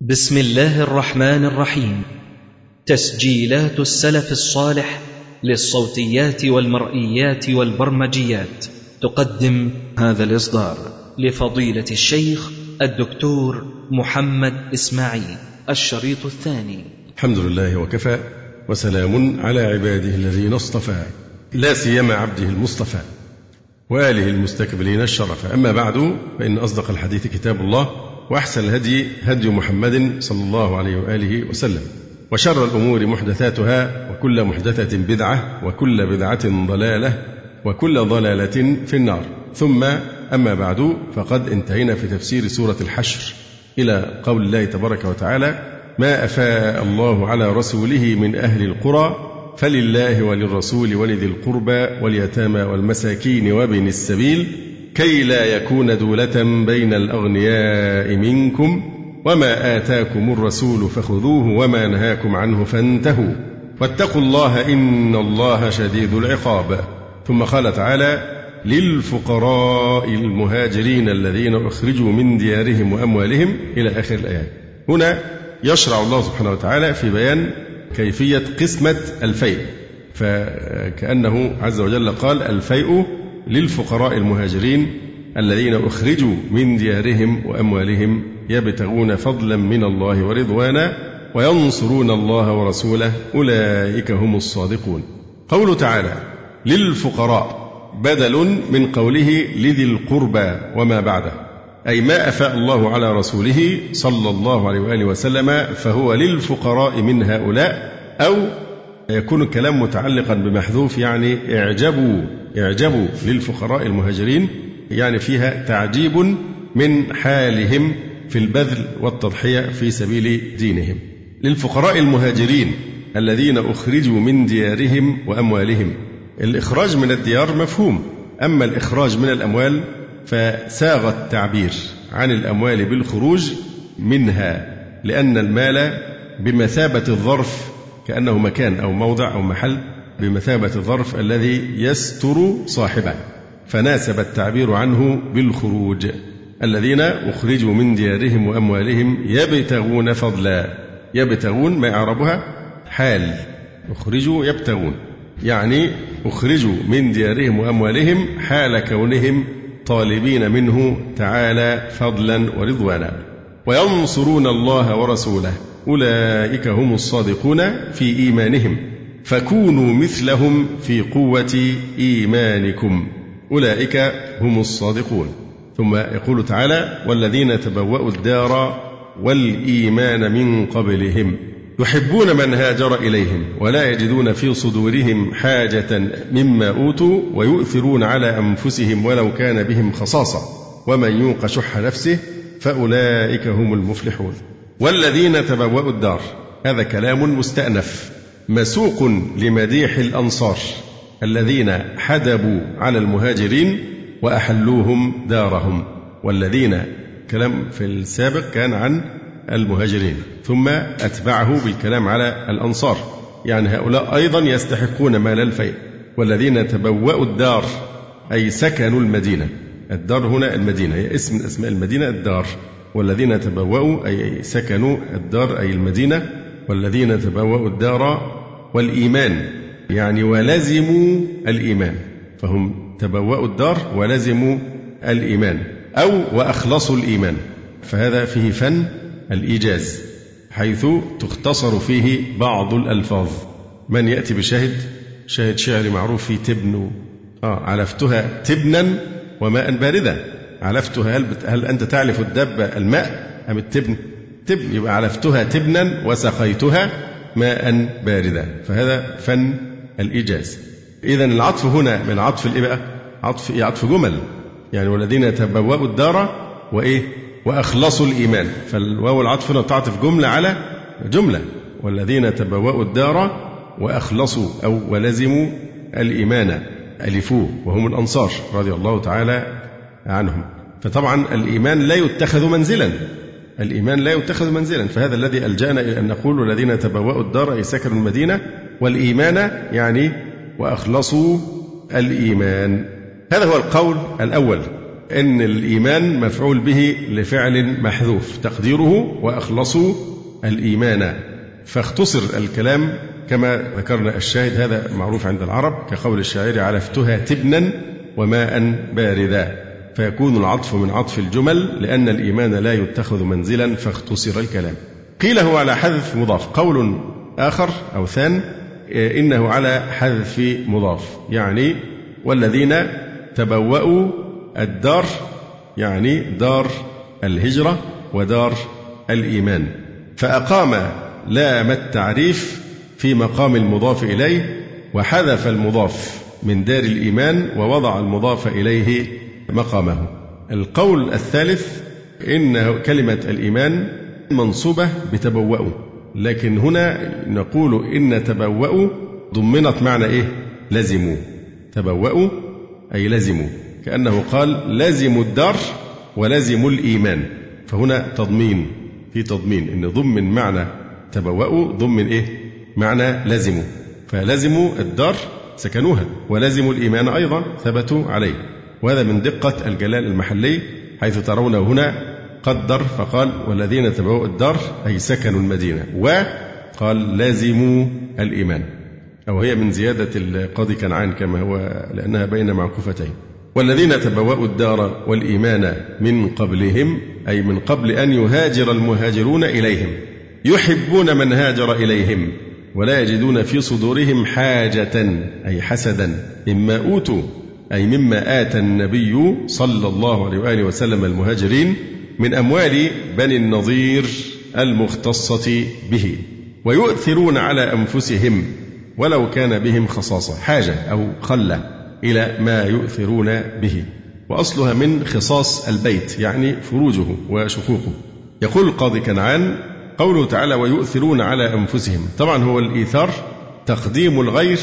بسم الله الرحمن الرحيم. تسجيلات السلف الصالح للصوتيات والمرئيات والبرمجيات. تقدم هذا الإصدار لفضيلة الشيخ الدكتور محمد إسماعيل الشريط الثاني. الحمد لله وكفى وسلام على عباده الذين اصطفى. لا سيما عبده المصطفى وآله المستكبرين الشرف. أما بعد فإن أصدق الحديث كتاب الله وأحسن الهدي هدي محمد صلى الله عليه وآله وسلم وشر الأمور محدثاتها وكل محدثة بدعة وكل بدعة ضلالة وكل ضلالة في النار. ثم أما بعد فقد انتهينا في تفسير سورة الحشر إلى قول الله تبارك وتعالى ما أفاء الله على رسوله من أهل القرى فلله وللرسول ولذي القربى واليتامى والمساكين وابن السبيل كي لا يكون دولة بين الأغنياء منكم وما آتاكم الرسول فخذوه وما نهاكم عنه فانتهوا واتقوا الله إن الله شديد العقاب. ثم قال تعالى للفقراء المهاجرين الذين أخرجوا من ديارهم وأموالهم إلى آخر الآيات هنا يشرع الله سبحانه وتعالى في بيان كيفية قسمة الفيء. فكأنه عز وجل قال الفيء للفقراء المهاجرين الذين أخرجوا من ديارهم وأموالهم يبتغون فضلا من الله ورضوانا وينصرون الله ورسوله. أولئك هم الصادقون. قوله تعالى للفقراء بدل من قوله لذي القربى وما بعده أي ما أفاء الله على رسوله صلى الله عليه وآله وسلم فهو للفقراء من هؤلاء أو يكون الكلام متعلقا بمحذوف يعني اعجبوا اعجبوا للفقراء المهاجرين يعني فيها تعجيب من حالهم في البذل والتضحية في سبيل دينهم. للفقراء المهاجرين الذين أخرجوا من ديارهم وأموالهم الإخراج من الديار مفهوم أما الإخراج من الأموال فساغ التعبير عن الأموال بالخروج منها لأن المال بمثابة الظرف كأنه مكان أو موضع أو محل بمثابة الظرف الذي يستر صاحبه فناسب التعبير عنه بالخروج. الذين أخرجوا من ديارهم وأموالهم يبتغون فضلا يبتغون ما إعرابها حال أخرجوا يبتغون. يعني أخرجوا من ديارهم وأموالهم حال كونهم طالبين منه تعالى فضلا ورضوانا. وينصرون الله ورسوله أولئك هم الصادقون في إيمانهم. فكونوا مثلهم في قوة إيمانكم. أولئك هم الصادقون. ثم يقول تعالى والذين تبوأوا الدار والإيمان من قبلهم. يحبون من هاجر إليهم ولا يجدون في صدورهم حاجة مما أوتوا ويؤثرون على أنفسهم ولو كان بهم خصاصة. ومن يوق شح نفسه فأولئك هم المفلحون. والذين تبوأوا الدار. هذا كلام مستأنف. مسوق لمديح الأنصار الذين حدبوا على المهاجرين وأحلوهم دارهم والذين كلام في السابق كان عن المهاجرين ثم أتبعه بالكلام على الأنصار يعني هؤلاء أيضا يستحقون مال الفيء والذين تبوأوا الدار أي سكنوا المدينة الدار هنا المدينة هي اسم من أسماء المدينة الدار والذين تبوأوا أي سكنوا الدار أي المدينة والذين تبوأوا الدار والإيمان. يعني ولزموا الإيمان. فهم تبوأوا الدار ولزموا الإيمان. أو وأخلصوا الإيمان. فهذا فيه فن الإيجاز حيث تختصر فيه بعض الألفاظ. من يأتي بشاهد؟ شاهد شعري معروف في تبن. آه علفتها تبنا وماء باردا. علفتها هل, هل أنت تعلف الدب الماء أم التبن؟ تبن يبقى علفتها تبنا وسقيتها ماء باردا. فهذا فن الإيجاز. إذا العطف هنا من عطف الإيه بقى؟ عطف إيه؟ عطف جمل. يعني والذين تبوأوا الدار وإيه؟ وأخلصوا الإيمان. فالواو العطف هنا تعطف جملة على جملة. والذين تبوأوا الدار وأخلصوا أو ولزموا الإيمان. ألفوه. وهم الأنصار رضي الله تعالى عنهم. فطبعا الإيمان لا يتخذ منزلا. الإيمان لا يتخذ منزلا فهذا الذي ألجأنا إلى أن نقول والذين تبوأوا الدار أي سكنوا المدينة والإيمان يعني وأخلصوا الإيمان. هذا هو القول الأول أن الإيمان مفعول به لفعل محذوف تقديره وأخلصوا الإيمان. فاختصر الكلام كما ذكرنا الشاهد هذا معروف عند العرب كقول الشاعر عرفتها تبنا وماء باردا. فيكون العطف من عطف الجمل لأن الإيمان لا يتخذ منزلا فاختصر الكلام. قيل هو على حذف مضاف. قول آخر أو ثان إنه على حذف مضاف. يعني والذين تبوأوا الدار يعني دار الهجرة ودار الإيمان. فأقام لام التعريف في مقام المضاف إليه وحذف المضاف من دار الإيمان ووضع المضاف إليه مقامه. القول الثالث إن كلمة الإيمان منصوبة بتبوأوا لكن هنا نقول إن تبوأوا ضمنت معنى إيه؟ لزموا. تبوأوا أي لزموا. كأنه قال لزموا الدار ولزموا الإيمان. فهنا تضمين في تضمين. إن ضمن معنى تبوأوا ضمن إيه؟ معنى لزموا. فلزموا الدار سكنوها. ولزموا الإيمان أيضا ثبتوا عليه. وهذا من دقة الجلال المحلي حيث ترون هنا قدر فقال والذين تبوأوا الدار أي سكنوا المدينة. وقال لازموا الإيمان. أو هي من زيادة القاضي كنعان كما هو لأنها بين معكوفتين. والذين تبوأوا الدار والإيمان من قبلهم أي من قبل أن يهاجر المهاجرون إليهم يحبون من هاجر إليهم ولا يجدون في صدورهم حاجة أي حسدا مما أوتوا أي مما آتى النبي صلى الله عليه وآله وسلم المهاجرين من أموال بني النضير المختصة به ويؤثرون على أنفسهم ولو كان بهم خصاصة حاجة أو خلة إلى ما يؤثرون به وأصلها من خصاص البيت يعني فروجه وشقوقه. يقول القاضي كنعان قوله تعالى ويؤثرون على أنفسهم طبعا هو الإيثار تقديم الغير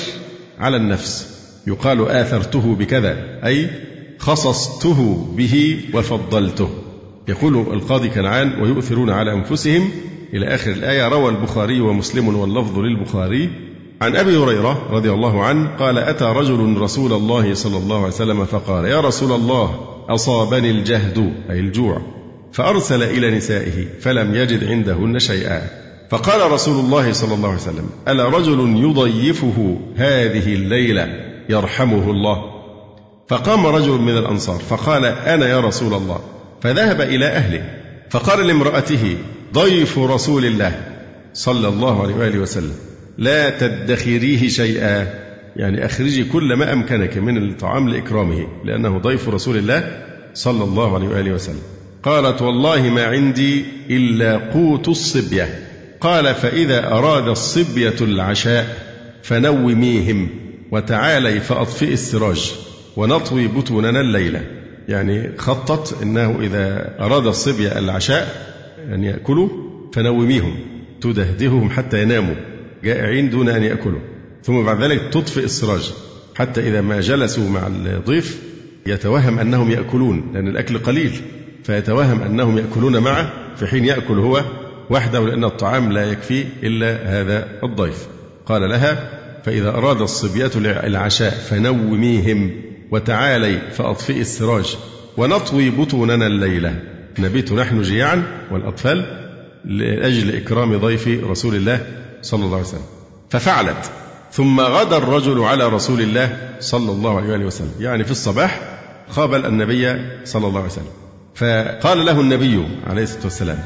على النفس. يقال آثرته بكذا أي خصصته به وفضلته. يقول القاضي كنعان ويؤثرون على أنفسهم. إلى آخر الآية روى البخاري ومسلم واللفظ للبخاري عن أبي هريرة رضي الله عنه قال أتى رجل رسول الله صلى الله عليه وسلم فقال يا رسول الله أصابني الجهد أي الجوع فأرسل إلى نسائه فلم يجد عندهن شيئا. فقال رسول الله صلى الله عليه وسلم ألا رجل يضيفه هذه الليلة؟ يرحمه الله. فقام رجل من الأنصار فقال أنا يا رسول الله. فذهب إلى أهله. فقال لامرأته ضيف رسول الله صلى الله عليه وآله وسلم لا تدخريه شيئا. يعني أخرجي كل ما أمكنك من الطعام لإكرامه لأنه ضيف رسول الله صلى الله عليه وآله وسلم. قالت والله ما عندي إلا قوت الصبية. قال فإذا أراد الصبية العشاء فنوميهم. وتعالي فأطفئ السراج ونطوي بطوننا الليلة. يعني خطط أنه إذا أراد الصبية العشاء أن يأكلوا فنوميهم تدهدههم حتى يناموا جائعين دون أن يأكلوا. ثم بعد ذلك تطفئ السراج حتى إذا ما جلسوا مع الضيف يتوهم أنهم يأكلون لأن الأكل قليل فيتوهم أنهم يأكلون معه في حين يأكل هو وحده لأن الطعام لا يكفي إلا هذا الضيف. قال لها فإذا أراد الصبية العشاء فنوميهم وتعالي فأطفئي السراج ونطوي بطوننا الليلة. نبيت نحن جياعا والأطفال لأجل إكرام ضيف رسول الله صلى الله عليه وسلم. ففعلت. ثم غدا الرجل على رسول الله صلى الله عليه وسلم. يعني في الصباح قابل النبي صلى الله عليه وسلم. فقال له النبي عليه الصلاة والسلام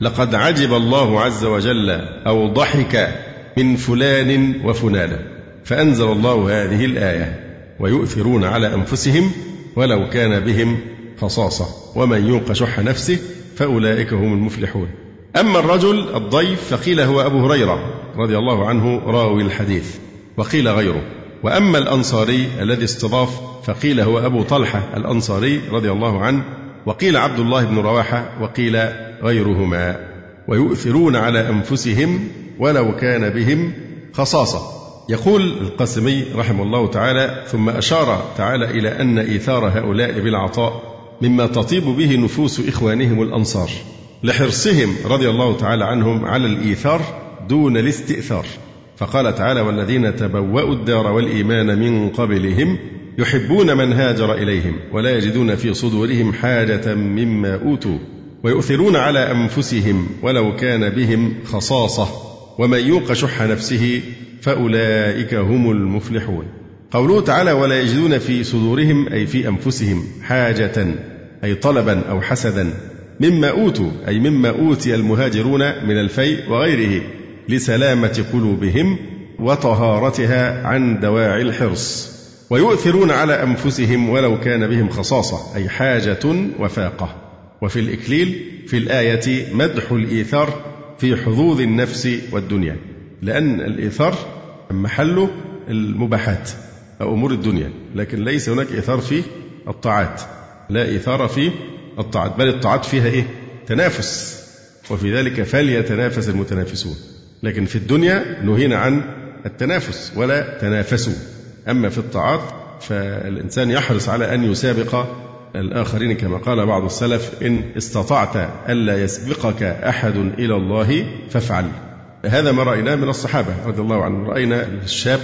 لقد عجب الله عز وجل أو ضحك من فلان وفلانة فأنزل الله هذه الآية ويؤثرون على أنفسهم ولو كان بهم خصاصة ومن يوق شح نفسه فأولئك هم المفلحون. أما الرجل الضيف فقيل هو أبو هريرة رضي الله عنه راوي الحديث وقيل غيره. وأما الأنصاري الذي استضاف فقيل هو أبو طلحة الأنصاري رضي الله عنه وقيل عبد الله بن رواحة وقيل غيرهما. ويؤثرون على أنفسهم ولو كان بهم خصاصة. يقول القاسمي رحمه الله تعالى ثم أشار تعالى إلى أن إيثار هؤلاء بالعطاء مما تطيب به نفوس إخوانهم الأنصار لحرصهم رضي الله تعالى عنهم على الإيثار دون الاستئثار. فقال تعالى والذين تبوأوا الدار والإيمان من قبلهم يحبون من هاجر إليهم ولا يجدون في صدورهم حاجة مما أوتوا ويؤثرون على أنفسهم ولو كان بهم خصاصة. ومن يوق شح نفسه فأولئك هم المفلحون. قوله تعالى ولا يجدون في صدورهم أي في أنفسهم حاجة أي طلبا أو حسدا مما أوتوا أي مما أوتي المهاجرون من الفيء وغيره لسلامة قلوبهم وطهارتها عن دواعي الحرص. ويؤثرون على أنفسهم ولو كان بهم خصاصة أي حاجة وفاقة. وفي الإكليل في الآية مدح الإيثار في حظوظ النفس والدنيا لأن الإيثار محله المباحات أو أمور الدنيا لكن ليس هناك إيثار في الطاعات لا إيثار في الطاعات بل الطاعات فيها إيه؟ تنافس وفي ذلك فليتنافس المتنافسون. لكن في الدنيا نهينا عن التنافس ولا تنافسوا. أما في الطاعات فالإنسان يحرص على أن يسابق الآخرين كما قال بعض السلف إن استطعت ألا يسبقك أحد إلى الله فافعل. هذا ما رأيناه من الصحابة رضي الله عنهم. رأينا الشاب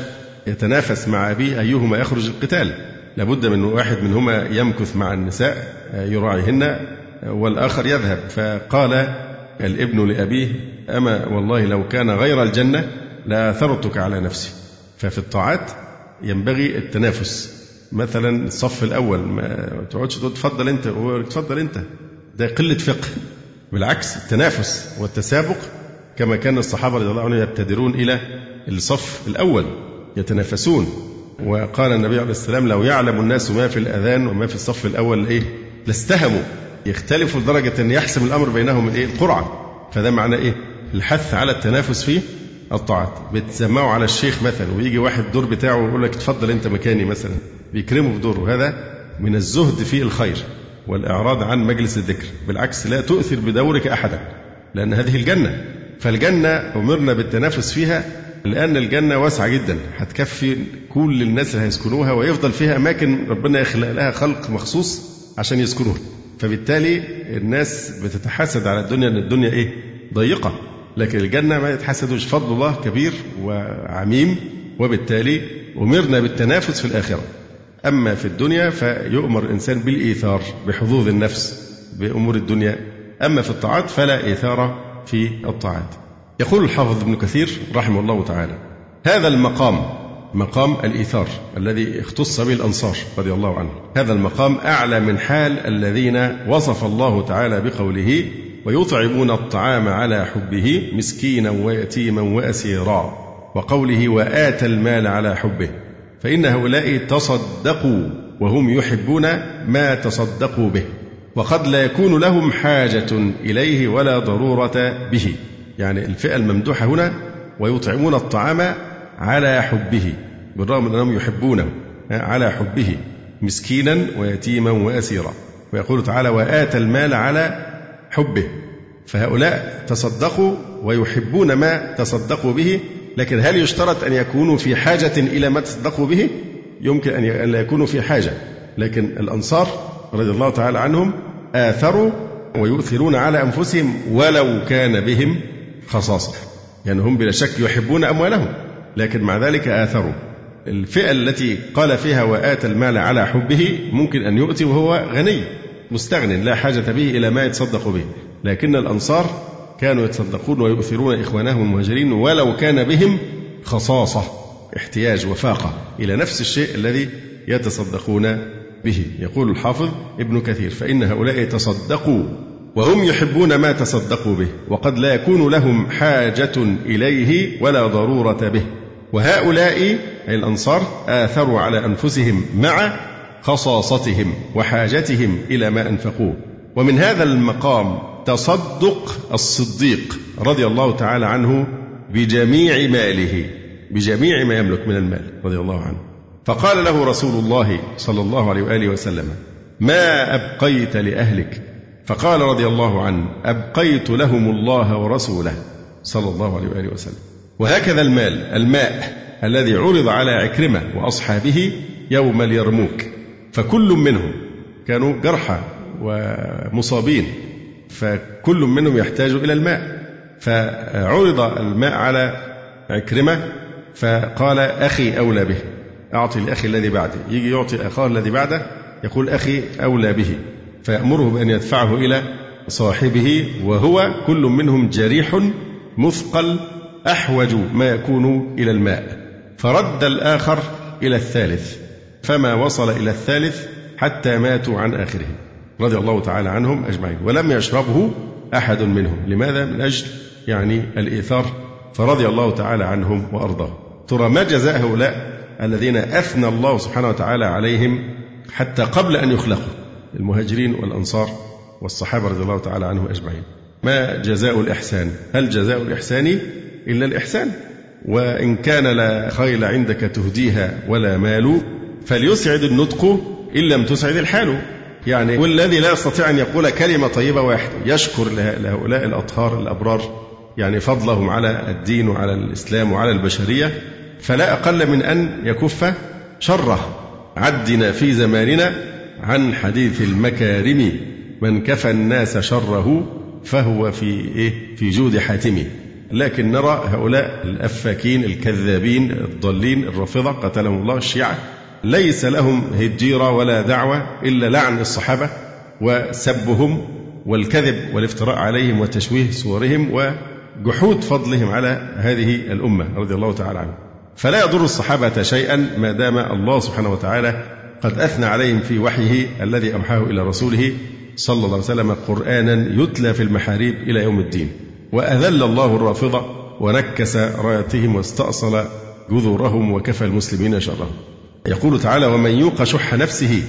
يتنافس مع أبيه أيهما يخرج القتال؟ لابد من واحد منهما يمكث مع النساء يراعيهن والآخر يذهب. فقال الابن لأبيه أما والله لو كان غير الجنة لآثرتك على نفسي. ففي الطاعات ينبغي التنافس. مثلا الصف الأول ما تقعدش تقول تفضل أنت تفضل أنت. ده قلة فقه. بالعكس التنافس والتسابق كما كان الصحابة رضي الله عنهم يبتدرون إلى الصف الأول يتنافسون. وقال النبي عليه السلام لو يعلم الناس ما في الأذان وما في الصف الأول إيه؟ لاستهموا. يختلفوا لدرجة أن يحسم الأمر بينهم الإيه القرعة. فده معناه إيه؟ الحث على التنافس في الطاعات. بتسمعوا على الشيخ مثلا ويجي واحد الدور بتاعه ويقول لك اتفضل أنت مكاني مثلا. بيكرمه في دوره. هذا من الزهد في الخير والإعراض عن مجلس الذكر. بالعكس لا تؤثر بدورك أحدا لأن هذه الجنة. فالجنة أمرنا بالتنافس فيها لأن الجنة واسعة جدا. هتكفي كل الناس اللي هيسكنوها ويفضل فيها أماكن ربنا يخلق لها خلق مخصوص عشان يسكنوها. فبالتالي الناس بتتحاسد على الدنيا أن الدنيا إيه؟ ضيقة. لكن الجنة ما يتحسدوش فضل الله كبير وعميم وبالتالي أمرنا بالتنافس في الآخرة. أما في الدنيا فيؤمر الإنسان بالإيثار بحظوظ النفس بأمور الدنيا. أما في الطاعات فلا إيثار في الطاعات. يقول الحافظ ابن كثير رحمه الله تعالى هذا المقام مقام الإيثار الذي اختص به الأنصار رضي الله عنهم. هذا المقام أعلى من حال الذين وصف الله تعالى بقوله ويطعمون الطعام على حبه مسكينا ويتيما وأسيرا. وقوله وآتى المال على حبه. فإن هؤلاء تصدقوا وهم يحبون ما تصدقوا به وقد لا يكون لهم حاجة إليه ولا ضرورة به. يعني الفئة الممدوحة هنا ويطعمون الطعام على حبه بالرغم من أنهم يحبونه على حبه مسكينا ويتيما وأسيرا. ويقول تعالى وآتى المال على حبه فهؤلاء تصدقوا ويحبون ما تصدقوا به لكن هل يشترط أن يكونوا في حاجة إلى ما تصدقوا به؟ يمكن أن لا يكونوا في حاجة. لكن الأنصار رضي الله تعالى عنهم آثروا ويؤثرون على أنفسهم ولو كان بهم خصاصة. يعني هم بلا شك يحبون أموالهم لكن مع ذلك آثروا. الفئة التي قال فيها وآتى المال على حبه ممكن أن يؤتي وهو غني مستغن لا حاجة به إلى ما يتصدق به. لكن الأنصار كانوا يتصدقون ويؤثرون إخوانهم المهاجرين ولو كان بهم خصاصة احتياج وفاقة إلى نفس الشيء الذي يتصدقون به. يقول الحافظ ابن كثير فإن هؤلاء تصدقوا وهم يحبون ما تصدقوا به وقد لا يكون لهم حاجة إليه ولا ضرورة به. وهؤلاء أي الأنصار آثروا على أنفسهم مع خصاصتهم وحاجتهم إلى ما أنفقوه. ومن هذا المقام تصدق الصديق رضي الله تعالى عنه بجميع ماله بجميع ما يملك من المال رضي الله عنه. فقال له رسول الله صلى الله عليه وآله وسلم ما أبقيت لأهلك؟ فقال رضي الله عنه أبقيت لهم الله ورسوله صلى الله عليه وآله وسلم. وهكذا المال الماء الذي عرض على عكرمة وأصحابه يوم اليرموك. فكل منهم كانوا جرحى ومصابين. فكل منهم يحتاج إلى الماء. فعرض الماء على عكرمة فقال أخي أولى به. أعطي لأخي الذي بعدي يجي يعطي أخاه الذي بعده يقول أخي أولى به. فيأمره بأن يدفعه إلى صاحبه وهو كل منهم جريح مثقل أحوج ما يكون إلى الماء. فرد الآخر إلى الثالث فما وصل إلى الثالث حتى ماتوا عن آخرهم رضي الله تعالى عنهم أجمعين. ولم يشربه أحد منهم. لماذا؟ من أجل يعني الإيثار. فرضي الله تعالى عنهم وأرضاهم. ترى ما جزاء هؤلاء الذين أثنى الله سبحانه وتعالى عليهم حتى قبل أن يخلقوا المهاجرين والأنصار والصحابة رضي الله تعالى عنهم أجمعين. ما جزاء الإحسان؟ هل جزاء الإحسان إلا الإحسان؟ وإن كان لا خيل عندك تهديها ولا مال فليسعد النطق إن لم تسعد الحال. يعني والذي لا يستطيع أن يقول كلمة طيبة واحدة يشكر لهؤلاء الأطهار الأبرار يعني فضلهم على الدين وعلى الإسلام وعلى البشرية فلا أقل من أن يكف شره عدنا في زماننا عن حديث المكارم من كفى الناس شره فهو في إيه؟ في جود حاتمه لكن نرى هؤلاء الأفاكين الكذابين الضالين الرافضة قتلهم الله الشيعة ليس لهم هجيرة ولا دعوة إلا لعن الصحابة وسبهم والكذب والافتراء عليهم وتشويه صورهم وجحود فضلهم على هذه الأمة رضي الله تعالى عنهم. فلا يضر الصحابة شيئا ما دام الله سبحانه وتعالى قد أثنى عليهم في وحيه الذي أوحاه إلى رسوله صلى الله عليه وسلم قرآنا يتلى في المحاريب إلى يوم الدين. وأذل الله الرافضة ونكس رايتهم واستأصل جذورهم وكفى المسلمين شرهم. يقول تعالى ومن يوق شح نفسه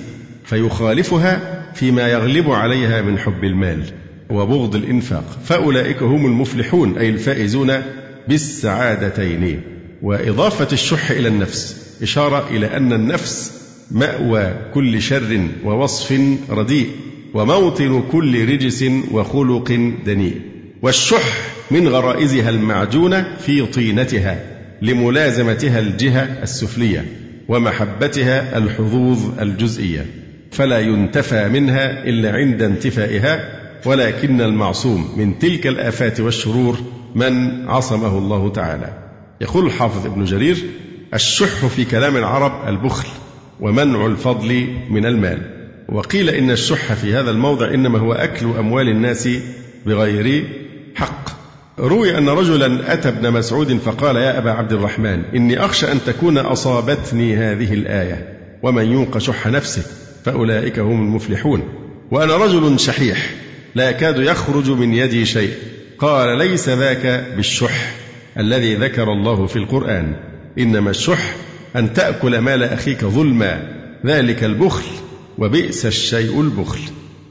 فيخالفها فيما يغلب عليها من حب المال وبغض الإنفاق. فأولئك هم المفلحون أي الفائزون بالسعادتين. وإضافة الشح إلى النفس إشارة إلى أن النفس مأوى كل شر ووصف رديء وموطن كل رجس وخلق دنيء. والشح من غرائزها المعجونة في طينتها لملازمتها الجهة السفلية. ومحبتها الحظوظ الجزئية فلا ينتفى منها إلا عند انتفائها ولكن المعصوم من تلك الآفات والشرور من عصمه الله تعالى. يقول الحافظ ابن جرير الشح في كلام العرب البخل ومنع الفضل من المال. وقيل إن الشح في هذا الموضع إنما هو أكل أموال الناس بغير حق. روي أن رجلا أتى ابن مسعود فقال يا أبا عبد الرحمن إني أخشى أن تكون أصابتني هذه الآية ومن يوق شح نفسه فأولئك هم المفلحون. وأنا رجل شحيح لا يكاد يخرج من يدي شيء. قال ليس ذاك بالشح الذي ذكر الله في القرآن إنما الشح أن تأكل مال أخيك ظلما ذلك البخل وبئس الشيء البخل.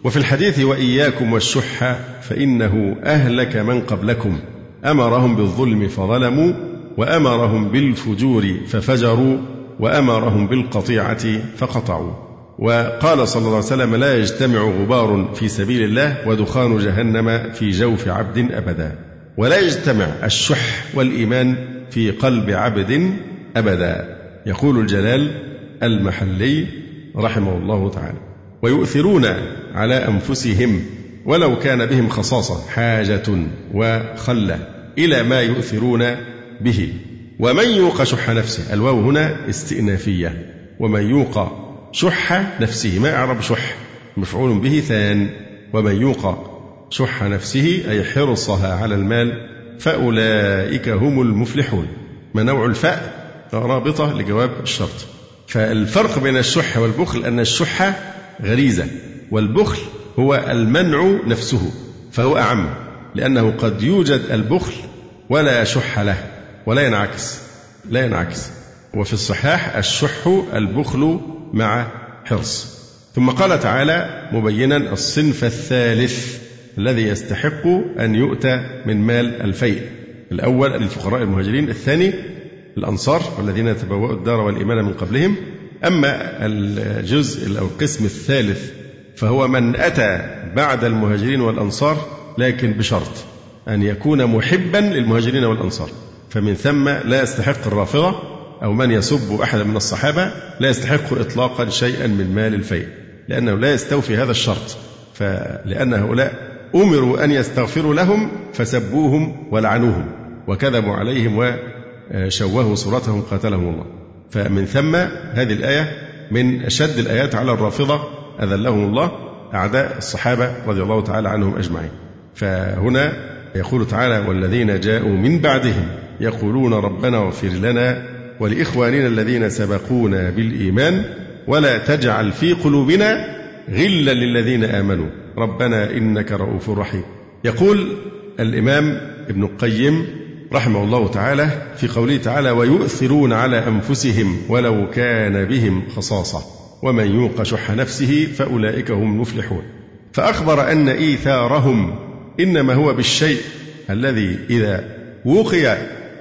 وفي الحديث وإياكم والشح فإنه أهلك من قبلكم. أمرهم بالظلم فظلموا وأمرهم بالفجور ففجروا وأمرهم بالقطيعة فقطعوا. وقال صلى الله عليه وسلم لا يجتمع غبار في سبيل الله ودخان جهنم في جوف عبد أبدا. ولا يجتمع الشح والإيمان في قلب عبد أبدا. يقول الجلال المحلي رحمه الله تعالى. ويؤثرون على أنفسهم ولو كان بهم خصاصة حاجة وخلة إلى ما يؤثرون به. ومن يوق شح نفسه الواو هنا استئنافية. ومن يوق شح نفسه ما أعرب شح مفعول به ثان. ومن يوق شح نفسه أي حرصها على المال فأولئك هم المفلحون. ما نوع الفاء؟ رابطة لجواب الشرط. فالفرق بين الشح والبخل أن الشح غريزة والبخل هو المنع نفسه فهو أعم لأنه قد يوجد البخل ولا شح له ولا ينعكس لا ينعكس. وفي الصحاح الشح البخل مع حرص. ثم قال تعالى مبينا الصنف الثالث الذي يستحق أن يؤتى من مال الفيء. الأول للفقراء المهاجرين الثاني الأنصار والذين تبوأوا الدار والإيمان من قبلهم أما الجزء أو القسم الثالث فهو من أتى بعد المهاجرين والأنصار لكن بشرط أن يكون محبا للمهاجرين والأنصار. فمن ثم لا يستحق الرافضة أو من يسب أحدا من الصحابة لا يستحق إطلاقا شيئا من مال الفيء لأنه لا يستوفي هذا الشرط. فلأن هؤلاء أمروا أن يستغفروا لهم فسبوهم ولعنوهم وكذبوا عليهم وشوهوا صورتهم قاتلهم الله. فمن ثم هذه الآية من أشد الآيات على الرافضة أذلهم الله أعداء الصحابة رضي الله تعالى عنهم أجمعين. فهنا يقول تعالى والذين جاءوا من بعدهم يقولون ربنا اغفر لنا ولإخواننا الذين سبقونا بالإيمان ولا تجعل في قلوبنا غلا للذين آمنوا. ربنا إنك رؤوف رحيم. يقول الإمام ابن القيم رحمه الله تعالى في قوله تعالى ويؤثرون على أنفسهم ولو كان بهم خصاصة ومن يوق شح نفسه فأولئك هم المفلحون. فأخبر أن إيثارهم إنما هو بالشيء الذي إذا وقي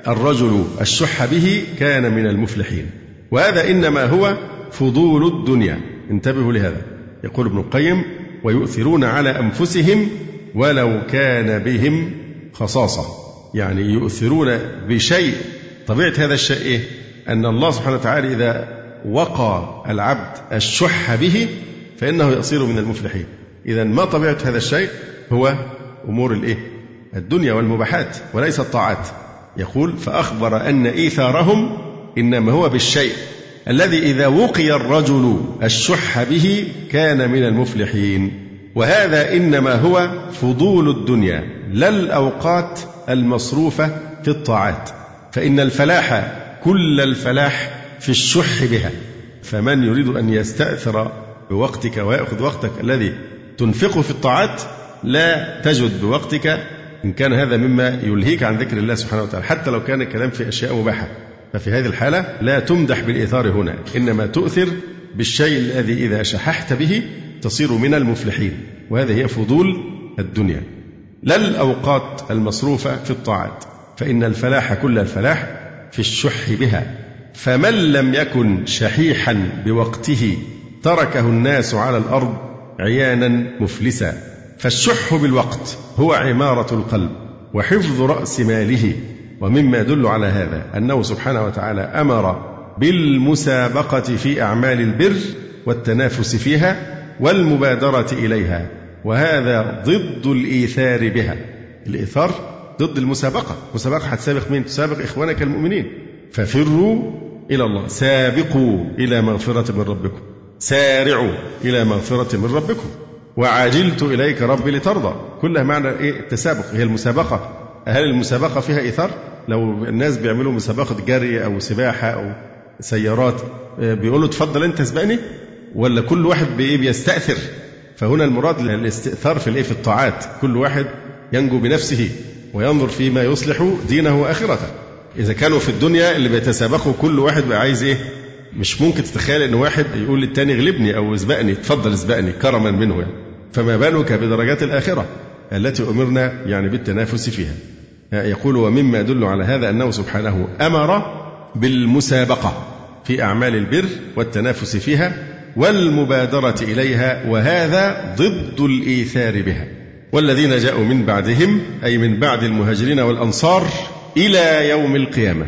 الرجل الشح به كان من المفلحين. وهذا إنما هو فضول الدنيا. انتبهوا لهذا. يقول ابن القيم ويؤثرون على أنفسهم ولو كان بهم خصاصة. يعني يؤثرون بشيء. طبيعة هذا الشيء إيه؟ أن الله سبحانه وتعالى إذا وقى العبد الشح به فإنه يصير من المفلحين. إذا ما طبيعة هذا الشيء؟ هو أمور الإيه؟ الدنيا والمباحات وليس الطاعات. يقول فأخبر أن إيثارهم إنما هو بالشيء الذي إذا وقي الرجل الشح به كان من المفلحين. وهذا إنما هو فضول الدنيا. لا الأوقات المصروفة في الطاعات فإن الفلاح كل الفلاح في الشح بها فمن يريد أن يستأثر بوقتك ويأخذ وقتك الذي تنفقه في الطاعات لا تجد بوقتك إن كان هذا مما يلهيك عن ذكر الله سبحانه وتعالى حتى لو كان الكلام في أشياء مباحة. ففي هذه الحالة لا تمدح بالإيثار هنا إنما تؤثر بالشيء الذي إذا شححت به تصير من المفلحين وهذه هي فضول الدنيا. لا الأوقات المصروفة في الطاعات فإن الفلاح كل الفلاح في الشح بها. فمن لم يكن شحيحا بوقته تركه الناس على الأرض عيانا مفلسا. فالشح بالوقت هو عمارة القلب وحفظ رأس ماله. ومما يدل على هذا أنه سبحانه وتعالى أمر بالمسابقة في أعمال البر والتنافس فيها والمبادرة إليها. وهذا ضد الإيثار بها. الإيثار ضد المسابقة. مسابقة هتسابق مين؟ تسابق إخوانك المؤمنين. ففروا إلى الله. سابقوا إلى مغفرة من ربكم. سارعوا إلى مغفرة من ربكم. وعجلت إليك ربي لترضى. كلها معنى إيه؟ التسابق. هي المسابقة. هل المسابقة فيها إيثار؟ لو الناس بيعملوا مسابقة جري أو سباحة أو سيارات آه، بيقولوا اتفضل أنت سبقني؟ ولا كل واحد بإيه؟ بيستأثر. فهنا المراد الاستئثار في الإيه؟ في الطاعات. كل واحد ينجو بنفسه وينظر فيما يصلح دينه وآخرته. إذا كانوا في الدنيا اللي بيتسابقوا كل واحد بقى عايز إيه؟ مش ممكن تتخيل إن واحد يقول للتاني اغلبني أو اسبقني اتفضل اسبقني كرما منه يعني. فما بالك بدرجات الآخرة التي أمرنا يعني بالتنافس فيها. يقول ومما يدل على هذا أنه سبحانه أمر بالمسابقة في أعمال البر والتنافس فيها والمبادرة إليها وهذا ضد الإيثار بها. والذين جاءوا من بعدهم أي من بعد المهاجرين والأنصار إلى يوم القيامة.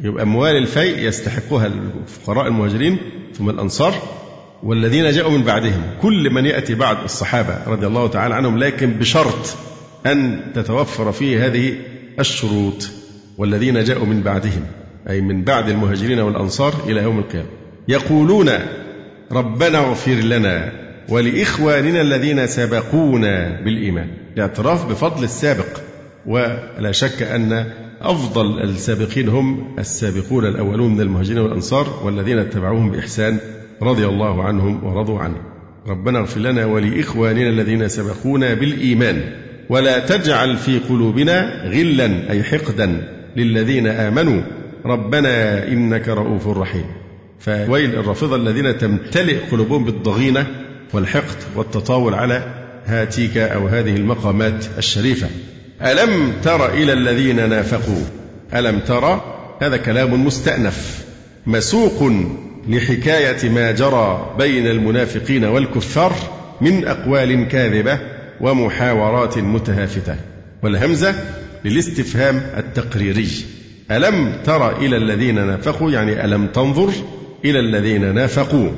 يبقى أموال الفيء يستحقها الفقراء المهاجرين ثم الأنصار. والذين جاءوا من بعدهم كل من يأتي بعد الصحابة رضي الله تعالى عنهم لكن بشرط أن تتوفر فيه هذه الشروط. والذين جاءوا من بعدهم أي من بعد المهاجرين والأنصار إلى يوم القيامة. يقولون ربنا اغفر لنا ولإخواننا الذين سبقونا بالإيمان. الاعتراف بفضل السابق ولا شك أن أفضل السابقين هم السابقون الأولون من المهاجرين والأنصار والذين اتبعوهم بإحسان رضي الله عنهم ورضوا عنه. ربنا اغفر لنا ولإخواننا الذين سبقونا بالإيمان. ولا تجعل في قلوبنا غلا أي حقدا للذين آمنوا. ربنا إنك رؤوف رحيم. فويل الرافضة الذين تمتلئ قلوبهم بالضغينة والحقد والتطاول على هاتيك أو هذه المقامات الشريفة. ألم تر إلى الذين نافقوا؟ ألم ترى هذا كلام مستأنف مسوق لحكاية ما جرى بين المنافقين والكفار من أقوال كاذبة ومحاورات متهافتة. والهمزة للاستفهام التقريري. ألم تر إلى الذين نافقوا؟ يعني ألم تنظر إلى الذين نافقوا.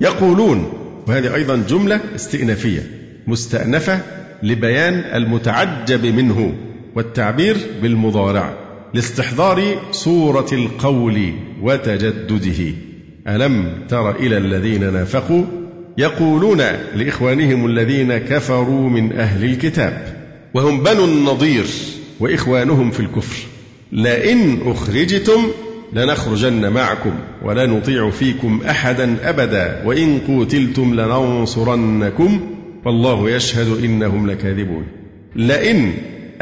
يقولون وهذه أيضا جملة استئنافية مستأنفة لبيان المتعجب منه والتعبير بالمضارع لاستحضار صورة القول وتجدده. ألم تر إلى الذين نافقوا؟ يقولون لإخوانهم الذين كفروا من أهل الكتاب وهم بنو النضير وإخوانهم في الكفر لئن أخرجتم لنخرجن معكم ولا نطيع فيكم أحدا أبدا وإن قوتلتم لننصرنكم والله يشهد إنهم لكاذبون. لئن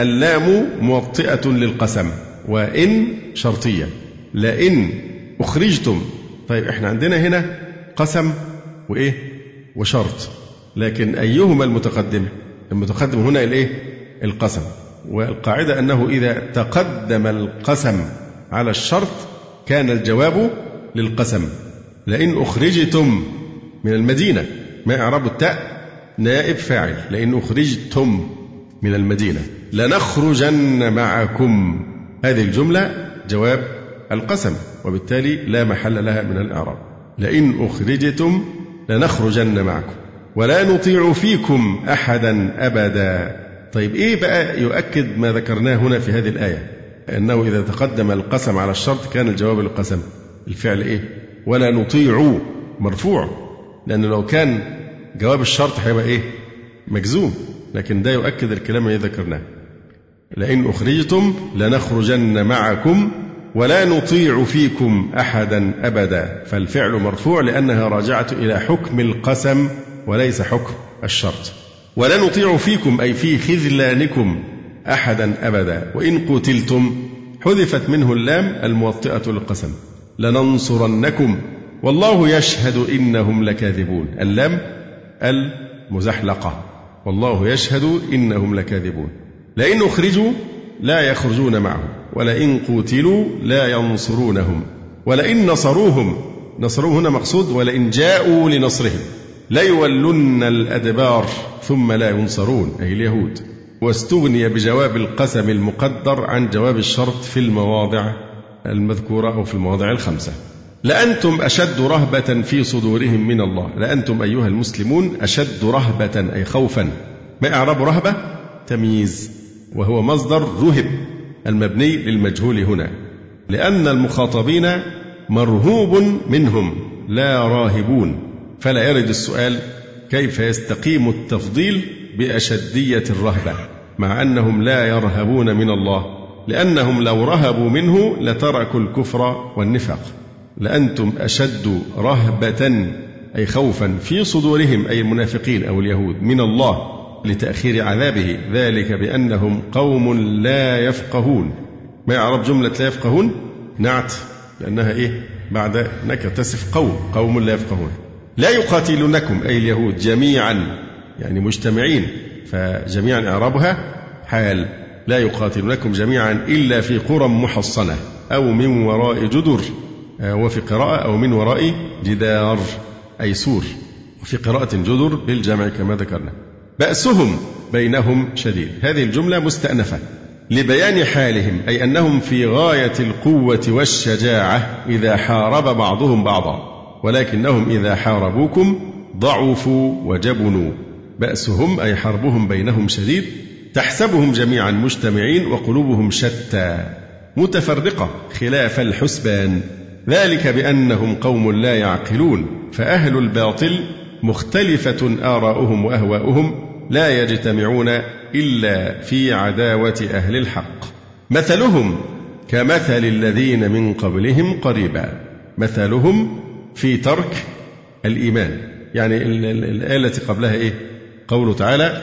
اللام موطئة للقسم وإن شرطية. لئن أخرجتم طيب إحنا عندنا هنا قسم وإيه؟ وشرط. لكن أيهما المتقدم؟ المتقدم هنا الإيه؟ القسم. والقاعدة أنه إذا تقدم القسم على الشرط كان الجواب للقسم. لئن أخرجتم من المدينة ما إعراب التاء نائب فاعل. لئن أخرجتم من المدينة لنخرجن معكم. هذه الجملة جواب القسم وبالتالي لا محل لها من الإعراب. لئن أخرجتم لنخرجن معكم. ولا نطيع فيكم أحدا أبدا. طيب إيه بقى يؤكد ما ذكرناه هنا في هذه الآية؟ أنه إذا تقدم القسم على الشرط كان الجواب للقسم الفعل إيه؟ ولا نطيع مرفوع. لأنه لو كان جواب الشرط هيبقى إيه؟ مجزوم. لكن ده يؤكد الكلام الذي ذكرناه. لئن أخرجتم لنخرجن معكم ولا نطيع فيكم أحدا أبدا. فالفعل مرفوع لأنها راجعة إلى حكم القسم وليس حكم الشرط. ولا نطيع فيكم أي في خذلانكم. أحدا أبدا. وإن قتلتم حذفت منه اللام الموطئة للقسم. لننصرنكم. والله يشهد إنهم لكاذبون. اللام المزحلقة. والله يشهد إنهم لكاذبون. لئن أخرجوا لا يخرجون معهم. ولئن قوتلوا لا ينصرونهم. ولئن نصروهم. نصروه هنا مقصود. ولئن جاءوا لنصرهم. ليولن الأدبار ثم لا ينصرون. أي اليهود. واستغني بجواب القسم المقدر عن جواب الشرط في المواضع المذكورة أو في المواضع الخمسة. لأنتم أشد رهبة في صدورهم من الله. لأنتم أيها المسلمون أشد رهبة أي خوفا. ما إعراب رهبة؟ تمييز. وهو مصدر رهب المبني للمجهول هنا. لأن المخاطبين مرهوب منهم لا راهبون. فلا يرد السؤال كيف يستقيم التفضيل بأشدية الرهبة؟ مع أنهم لا يرهبون من الله لأنهم لو رهبوا منه لتركوا الكفر والنفاق. لأنتم أشد رهبة أي خوفا في صدورهم أي المنافقين أو اليهود من الله لتأخير عذابه. ذلك بأنهم قوم لا يفقهون. ما يعرف جملة لا يفقهون؟ نعت لأنها إيه؟ بعد نكرة تصف قوم قوم لا يفقهون. لا يقاتلونكم أي اليهود جميعا يعني مجتمعين. فجميعا إعرابها حال لا يقاتلونكم جميعا إلا في قرى محصنة أو من وراء جدر آه، وفي قراءة أو من وراء جدار أي سور. وفي قراءة جدر بالجمع كما ذكرنا. بأسهم بينهم شديد. هذه الجملة مستأنفة لبيان حالهم أي أنهم في غاية القوة والشجاعة إذا حارب بعضهم بعضا. ولكنهم إذا حاربوكم ضعفوا وجبنوا. بأسهم أي حربهم بينهم شديد تحسبهم جميعا مجتمعين وقلوبهم شتى متفرقة خلاف الحسبان. ذلك بأنهم قوم لا يعقلون فأهل الباطل مختلفة آراؤهم وأهواؤهم لا يجتمعون إلا في عداوة أهل الحق. مثلهم كمثل الذين من قبلهم قريبا. مثلهم في ترك الإيمان. يعني الآية التي قبلها إيه؟ قوله تعالى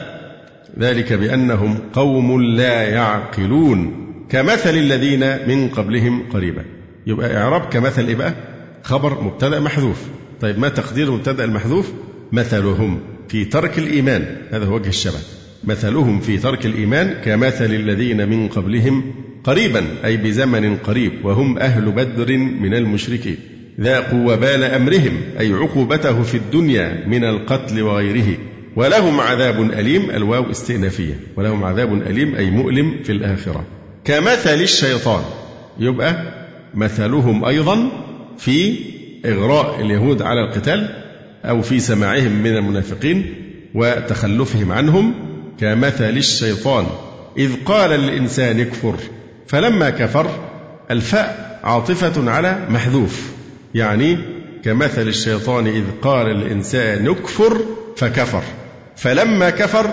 ذلك بأنهم قوم لا يعقلون كمثل الذين من قبلهم قريبا. يبقى إعراب كمثل إيه بقى؟ خبر مبتدأ محذوف. طيب ما تقدير المبتدأ المحذوف؟ مثلهم في ترك الإيمان. هذا هو وجه الشبه. مثلهم في ترك الإيمان كمثل الذين من قبلهم قريبا أي بزمن قريب وهم أهل بدر من المشركين. ذاقوا وبال أمرهم أي عقوبته في الدنيا من القتل وغيره. ولهم عذاب أليم الواو استئنافية. ولهم عذاب أليم أي مؤلم في الآخرة. كمثل الشيطان. يبقى مثلهم أيضا في إغراء اليهود على القتال أو في سماعهم من المنافقين وتخلفهم عنهم. كمثل الشيطان. إذ قال للإنسان اكفر. فلما كفر الفاء عاطفة على محذوف. يعني كمثل الشيطان إذ قال الإنسان اكفر فكفر. فلما كفر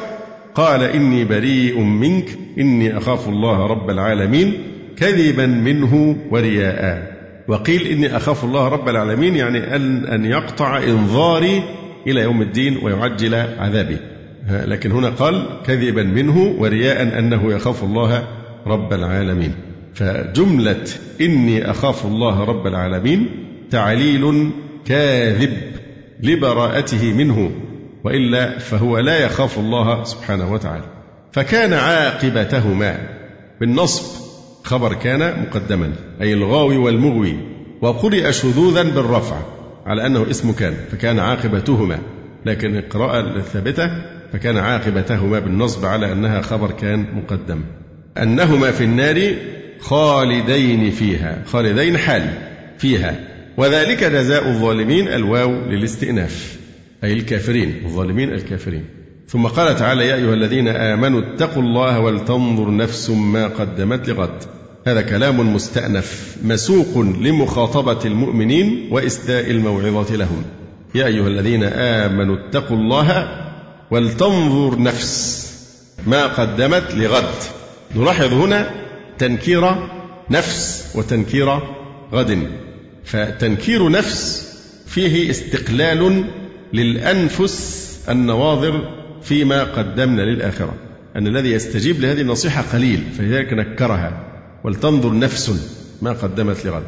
قال إني بريء منك إني أخاف الله رب العالمين كذبا منه ورياء. وقيل إني أخاف الله رب العالمين يعني أن أن يقطع إنظاري إلى يوم الدين ويعجل عذابي. لكن هنا قال كذبا منه ورياء أنه يخاف الله رب العالمين. فجملة إني أخاف الله رب العالمين تعليل كاذب لبراءته منه. وإلا فهو لا يخاف الله سبحانه وتعالى. فكان عاقبتهما. بالنصب خبر كان مقدما. أي الغاوي والمغوي. وقرئ شذوذا بالرفع على أنه اسم كان. فكان عاقبتهما. لكن القراءة الثابتة فكان عاقبتهما بالنصب على أنها خبر كان مقدم. أنهما في النار خالدين فيها. خالدين حال فيها. وذلك جزاء الظالمين الواو للاستئناف. أي الكافرين الظالمين الكافرين. ثم قال تعالى يا أيها الذين آمنوا اتقوا الله ولتنظر نفس ما قدمت لغد. هذا كلام مستأنف مسوق لمخاطبة المؤمنين وإسداء الموعظة لهم. يا أيها الذين آمنوا اتقوا الله ولتنظر نفس ما قدمت لغد. نلاحظ هنا تنكير نفس وتنكير غد. فتنكير نفس فيه استقلال للأنفس النواظر فيما قدمنا للآخرة أن الذي يستجيب لهذه النصيحة قليل فلذلك نكرها ولتنظر نفس ما قدمت لغد.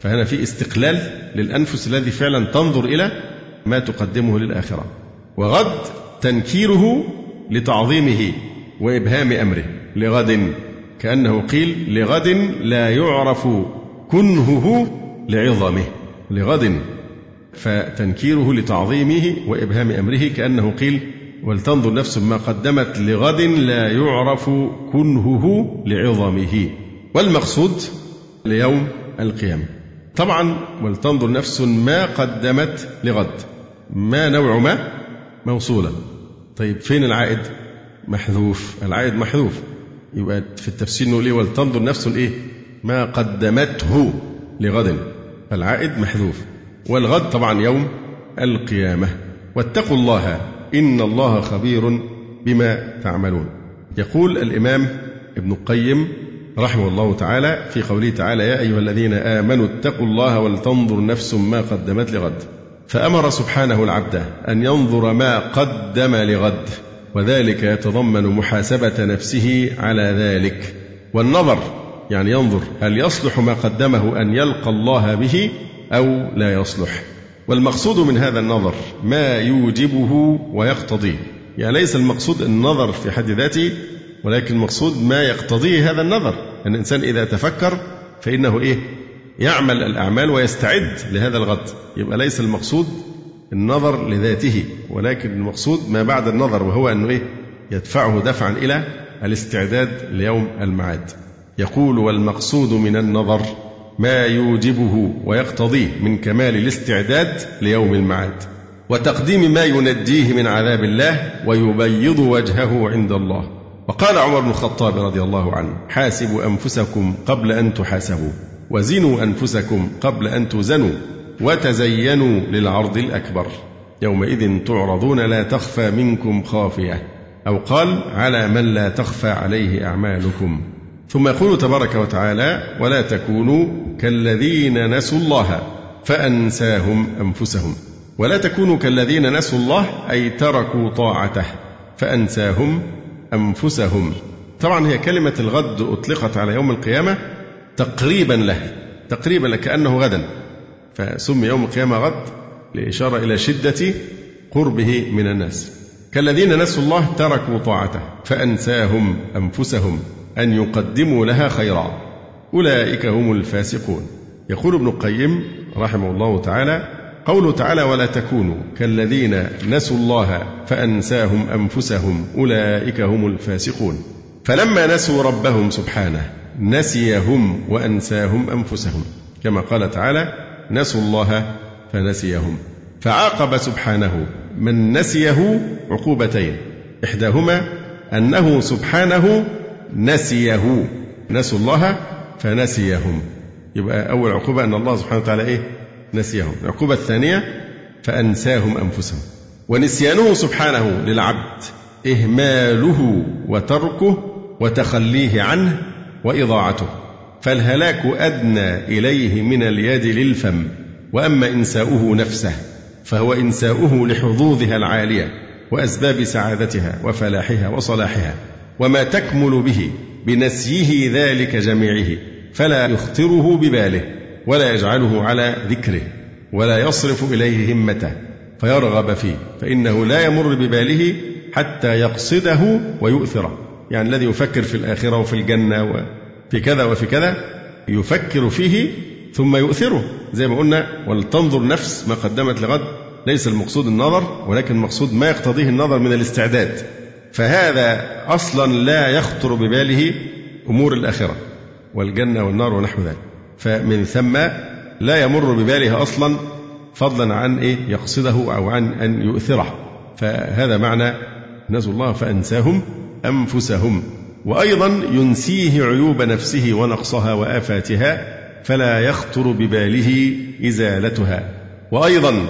فهنا في استقلال للأنفس الذي فعلا تنظر إلى ما تقدمه للآخرة. وغد تنكيره لتعظيمه وإبهام أمره. لغد كأنه قيل لغد لا يعرف كنهه لعظمه. لغد فتنكيره لتعظيمه وإبهام أمره كأنه قيل ولتنظر نفس ما قدمت لغد لا يعرف كنهه لعظمه. والمقصود ليوم القيامة. طبعا ولتنظر نفس ما قدمت لغد. ما نوع ما؟ موصولة طيب فين العائد؟ محذوف. العائد محذوف. يبقى في التفسير نقول إيه؟ ولتنظر نفس إيه؟ ما قدمته لغد. العائد محذوف. والغد طبعا يوم القيامة. واتقوا الله إن الله خبير بما تعملون. يقول الإمام ابن القيم رحمه الله تعالى في قوله تعالى يا أيها الذين آمنوا اتقوا الله ولتنظر نفس ما قدمت لغد. فأمر سبحانه العبد أن ينظر ما قدم لغد وذلك يتضمن محاسبة نفسه على ذلك. والنظر يعني ينظر هل يصلح ما قدمه أن يلقى الله به أو لا يصلح. والمقصود من هذا النظر ما يوجبه ويقتضيه. يعني ليس المقصود النظر في حد ذاته ولكن المقصود ما يقتضيه هذا النظر. أن الإنسان إذا تفكر فإنه إيه؟ يعمل الأعمال ويستعد لهذا الغد. يبقى ليس المقصود النظر لذاته ولكن المقصود ما بعد النظر وهو أنه إيه؟ يدفعه دفعا إلى الاستعداد ليوم المعاد. يقول والمقصود من النظر ما يوجبه ويقتضيه من كمال الاستعداد ليوم المعاد وتقديم ما ينجيه من عذاب الله ويبيض وجهه عند الله. وقال عمر بن الخطاب رضي الله عنه حاسبوا أنفسكم قبل أن تحاسبوا وزنوا أنفسكم قبل أن توزنوا وتزينوا للعرض الأكبر. يومئذ تعرضون لا تخفى منكم خافية. أو قال على من لا تخفى عليه أعمالكم. ثم يقول تبارك وتعالى ولا تكونوا كالذين نسوا الله فأنساهم أنفسهم. ولا تكونوا كالذين نسوا الله أي تركوا طاعته فأنساهم أنفسهم. طبعا هي كلمة الغد أطلقت على يوم القيامة تقريبا له تقريبا كأنه غدا فسمي يوم القيامة غد لإشارة إلى شدة قربه من الناس. كالذين نسوا الله تركوا طاعته فأنساهم أنفسهم. أن يقدموا لها خيرا. أولئك هم الفاسقون. يقول ابن القيم رحمه الله تعالى قوله تعالى ولا تكونوا كالذين نسوا الله فأنساهم أنفسهم أولئك هم الفاسقون. فلما نسوا ربهم سبحانه نسيهم وأنساهم أنفسهم. كما قال تعالى نسوا الله فنسيهم. فعاقب سبحانه من نسيه عقوبتين. إحداهما أنه سبحانه نسيه. نسوا الله فنسيهم. يبقى أول عقوبة أن الله سبحانه وتعالى إيه؟ نسيهم. العقوبة الثانية فأنساهم أنفسهم. ونسيانه سبحانه للعبد. إهماله وتركه وتخليه عنه وإضاعته. فالهلاك أدنى إليه من اليد للفم. وأما إنساؤه نفسه فهو إنساؤه لحظوظها العالية وأسباب سعادتها وفلاحها وصلاحها. وما تكمل به بنسيه ذلك جميعه فلا يخطره بباله ولا يجعله على ذكره ولا يصرف إليه همته فيرغب فيه فإنه لا يمر بباله حتى يقصده ويؤثره. يعني الذي يفكر في الآخرة وفي الجنة وفي كذا وفي كذا يفكر فيه ثم يؤثره. زي ما قلنا ولتنظر نفس ما قدمت لغد ليس المقصود النظر ولكن المقصود ما يقتضيه النظر من الاستعداد. فهذا أصلا لا يخطر بباله أمور الآخرة والجنة والنار ونحو ذلك. فمن ثم لا يمر بباله أصلا فضلا عن إيه؟ يقصده أو عن أن يؤثره. فهذا معنى نسوا الله فأنساهم أنفسهم. وأيضا ينسيه عيوب نفسه ونقصها وآفاتها فلا يخطر بباله إزالتها. وأيضا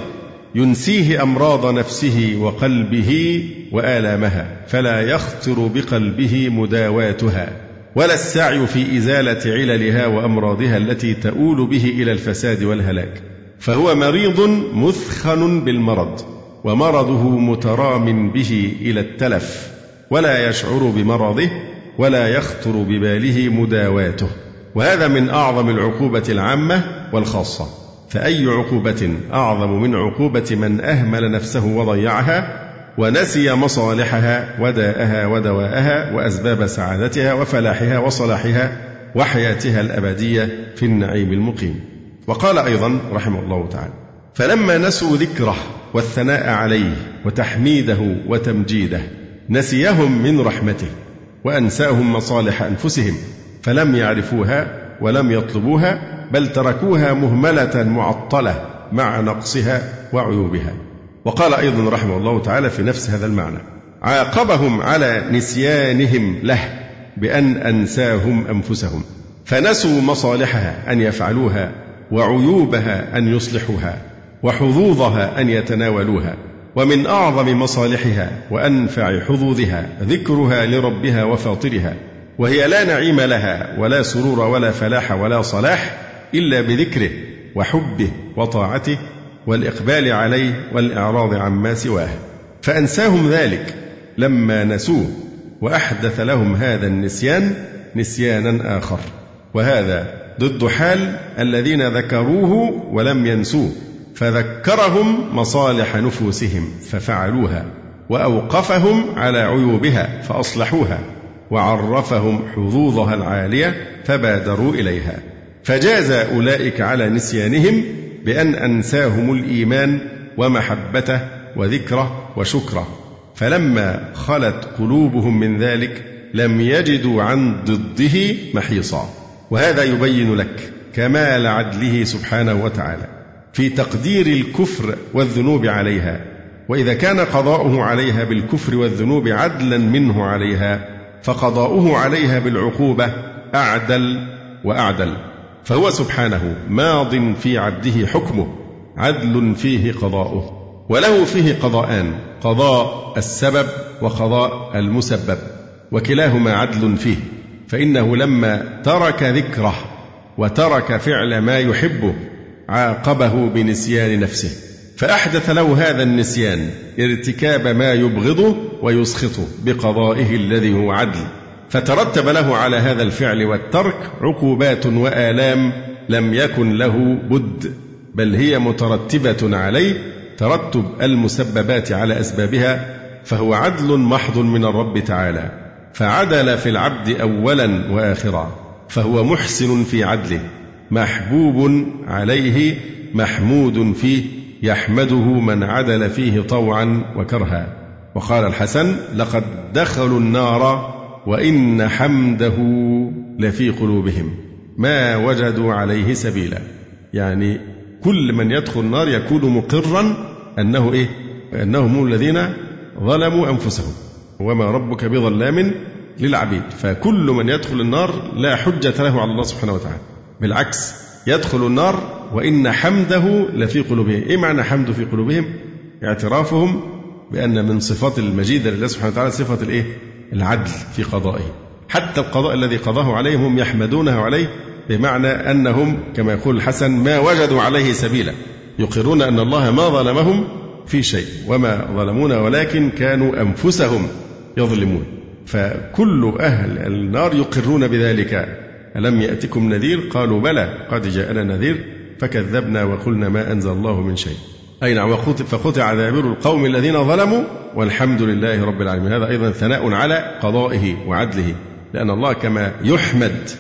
ينسيه أمراض نفسه وقلبه وآلامها فلا يخطر بقلبه مداواتها ولا السعي في إزالة عللها وأمراضها التي تؤول به إلى الفساد والهلاك. فهو مريض مثخن بالمرض ومرضه مترام به إلى التلف ولا يشعر بمرضه ولا يخطر بباله مداواته. وهذا من أعظم العقوبة العامة والخاصة. فأي عقوبة أعظم من عقوبة من أهمل نفسه وضيعها ونسي مصالحها وداءها ودواءها وأسباب سعادتها وفلاحها وصلاحها وحياتها الأبدية في النعيم المقيم. وقال أيضا رحمه الله تعالى فلما نسوا ذكره والثناء عليه وتحميده وتمجيده نسيهم من رحمته وأنساهم مصالح أنفسهم فلم يعرفوها ولم يطلبوها بل تركوها مهملة معطلة مع نقصها وعيوبها. وقال أيضا رحمه الله تعالى في نفس هذا المعنى عاقبهم على نسيانهم له بأن أنساهم أنفسهم فنسوا مصالحها أن يفعلوها وعيوبها أن يصلحوها وحظوظها أن يتناولوها ومن أعظم مصالحها وأنفع حظوظها ذكرها لربها وفاطرها وهي لا نعيم لها ولا سرور ولا فلاح ولا صلاح إلا بذكره وحبه وطاعته والإقبال عليه والإعراض عما سواه. فأنساهم ذلك لما نسوه وأحدث لهم هذا النسيان نسيانا آخر. وهذا ضد حال الذين ذكروه ولم ينسوه فذكرهم مصالح نفوسهم ففعلوها وأوقفهم على عيوبها فأصلحوها وعرفهم حظوظها العالية فبادروا إليها. فجاز أولئك على نسيانهم بأن أنساهم الإيمان ومحبته وذكره وشكره. فلما خلت قلوبهم من ذلك لم يجدوا عن ضده محيصا. وهذا يبين لك كمال عدله سبحانه وتعالى في تقدير الكفر والذنوب عليها. وإذا كان قضاؤه عليها بالكفر والذنوب عدلا منه عليها فقضاؤه عليها بالعقوبة أعدل وأعدل. فهو سبحانه ماض في عبده حكمه عدل فيه قضاؤه وله فيه قضاءان قضاء السبب وقضاء المسبب وكلاهما عدل فيه فإنه لما ترك ذكره وترك فعل ما يحبه عاقبه بنسيان نفسه فأحدث له هذا النسيان ارتكاب ما يبغضه ويسخطه بقضائه الذي هو عدل. فترتب له على هذا الفعل والترك عقوبات وآلام لم يكن له بد بل هي مترتبة عليه ترتب المسببات على أسبابها فهو عدل محض من الرب تعالى فعدل في العبد اولا واخرا فهو محسن في عدله محبوب عليه محمود فيه يحمده من عدل فيه طوعا وكرها. وقال الحسن لقد دخلوا النار وإن حمده لفي قلوبهم. ما وجدوا عليه سبيلا. يعني كل من يدخل النار يكون مقرا أنه إيه؟ أنهم الذين ظلموا أنفسهم. وما ربك بظلام للعبيد. فكل من يدخل النار لا حجة له على الله سبحانه وتعالى. بالعكس يدخل النار وإن حمده لفي قلوبهم. إيه معنى حمده في قلوبهم؟ اعترافهم بأن من صفات المجيدة لله سبحانه وتعالى صفة الإيه؟ العدل في قضائه. حتى القضاء الذي قضاه عليهم هم يحمدونه عليه بمعنى أنهم كما يقول الحسن ما وجدوا عليه سبيلا يقرون أن الله ما ظلمهم في شيء وما ظلمونا ولكن كانوا أنفسهم يظلمون. فكل أهل النار يقرون بذلك. ألم يأتكم نذير؟ قالوا بلى قد جاءنا نذير فكذبنا وقلنا ما أنزل الله من شيء. أي نعم فقطع دابر القوم الذين ظلموا والحمد لله رب العالمين. هذا أيضا ثناء على قضائه وعدله لأن الله كما يحمد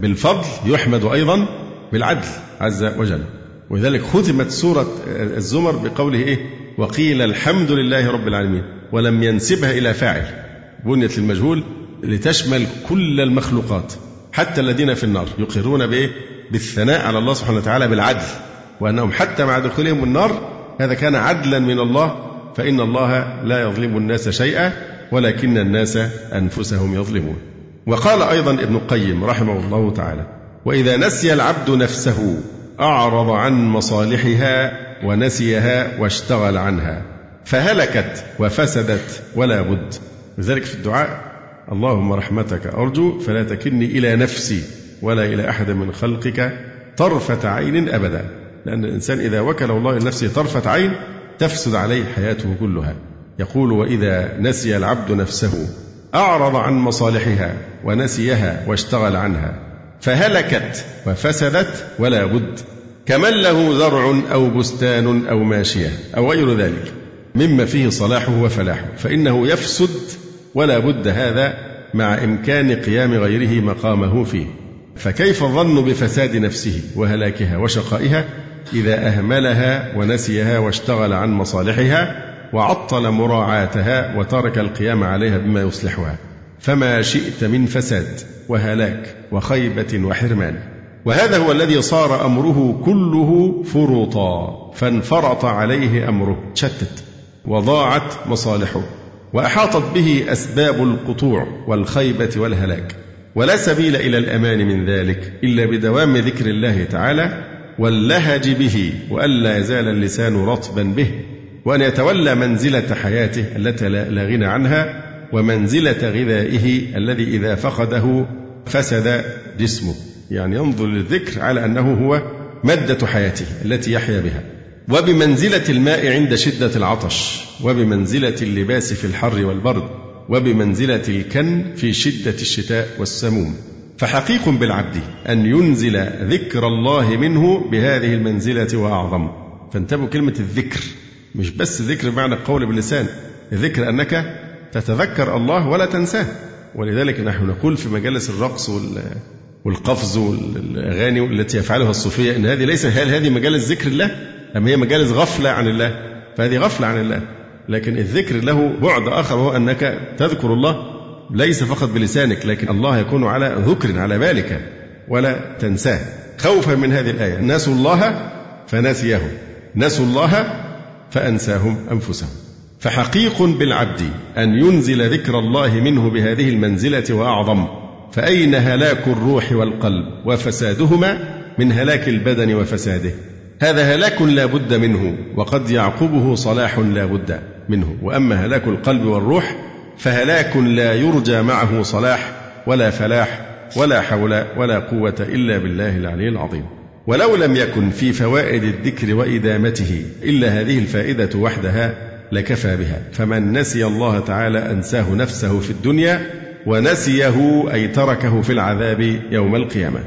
بالفضل يحمد أيضا بالعدل عز وجل. ولذلك ختمت سورة الزمر بقوله إيه؟ وقيل الحمد لله رب العالمين ولم ينسبها إلى فاعل. بنيت للمجهول لتشمل كل المخلوقات حتى الذين في النار يقرون بإيه؟ بالثناء على الله سبحانه وتعالى بالعدل وأنهم حتى مع دخولهم النار هذا كان عدلا من الله فإن الله لا يظلم الناس شيئا ولكن الناس أنفسهم يظلمون. وقال أيضا ابن القيم رحمه الله تعالى وإذا نسي العبد نفسه أعرض عن مصالحها ونسيها واشتغل عنها فهلكت وفسدت ولا بد. لذلك في الدعاء اللهم رحمتك أرجو فلا تكلني إلى نفسي ولا إلى أحد من خلقك طرفة عين أبدا. لأن الإنسان إذا وكل الله لنفسه طرفة عين تفسد عليه حياته كلها. يقول وإذا نسي العبد نفسه أعرض عن مصالحها ونسيها واشتغل عنها فهلكت وفسدت ولا بد. كمن له زرع أو بستان أو ماشية أو غير ذلك مما فيه صلاحه وفلاحه فإنه يفسد ولا بد هذا مع إمكان قيام غيره مقامه فيه. فكيف الظن بفساد نفسه وهلاكها وشقائها؟ إذا أهملها ونسيها واشتغل عن مصالحها وعطل مراعاتها وترك القيام عليها بما يصلحها. فما شئت من فساد وهلاك وخيبة وحرمان. وهذا هو الذي صار أمره كله فرطا فانفرط عليه أمره. شتت وضاعت مصالحه. وأحاطت به أسباب القطوع والخيبة والهلاك. ولا سبيل إلى الأمان من ذلك إلا بدوام ذكر الله تعالى واللهج به وألا يزال اللسان رطبا به وأن يتولى منزلة حياته التي لا غنى عنها ومنزلة غذائه الذي إذا فقده فسد جسمه. يعني ينظر للذكر على أنه هو مادة حياته التي يحيا بها. وبمنزلة الماء عند شدة العطش وبمنزلة اللباس في الحر والبرد وبمنزلة الكن في شدة الشتاء والسموم. فحقيق بالعبد أن ينزل ذكر الله منه بهذه المنزلة وأعظم. فانتبهوا كلمة الذكر مش بس ذكر بمعنى القول باللسان. الذكر أنك تتذكر الله ولا تنساه. ولذلك نحن نقول في مجالس الرقص والقفز والأغاني التي يفعلها الصوفية إن هذه ليس هل هذه مجالس ذكر الله؟ أم هي مجالس غفلة عن الله؟ فهذه غفلة عن الله. لكن الذكر له بعد آخر وهو أنك تذكر الله ليس فقط بلسانك لكن الله يكون على ذكر على بالك ولا تنساه. خوفا من هذه الآية. نسوا الله فنسيهم. نسوا الله فأنساهم أنفسهم. فحقيق بالعبد أن ينزل ذكر الله منه بهذه المنزلة وأعظم. فأين هلاك الروح والقلب وفسادهما من هلاك البدن وفساده؟ هذا هلاك لا بد منه وقد يعقبه صلاح لا بد منه. وأما هلاك القلب والروح فهلاك لا يرجى معه صلاح ولا فلاح ولا حول ولا قوة إلا بالله العلي العظيم. ولو لم يكن في فوائد الذكر وإدامته إلا هذه الفائدة وحدها لكفى بها. فمن نسي الله تعالى أنساه نفسه في الدنيا ونسيه أي تركه في العذاب يوم القيامة.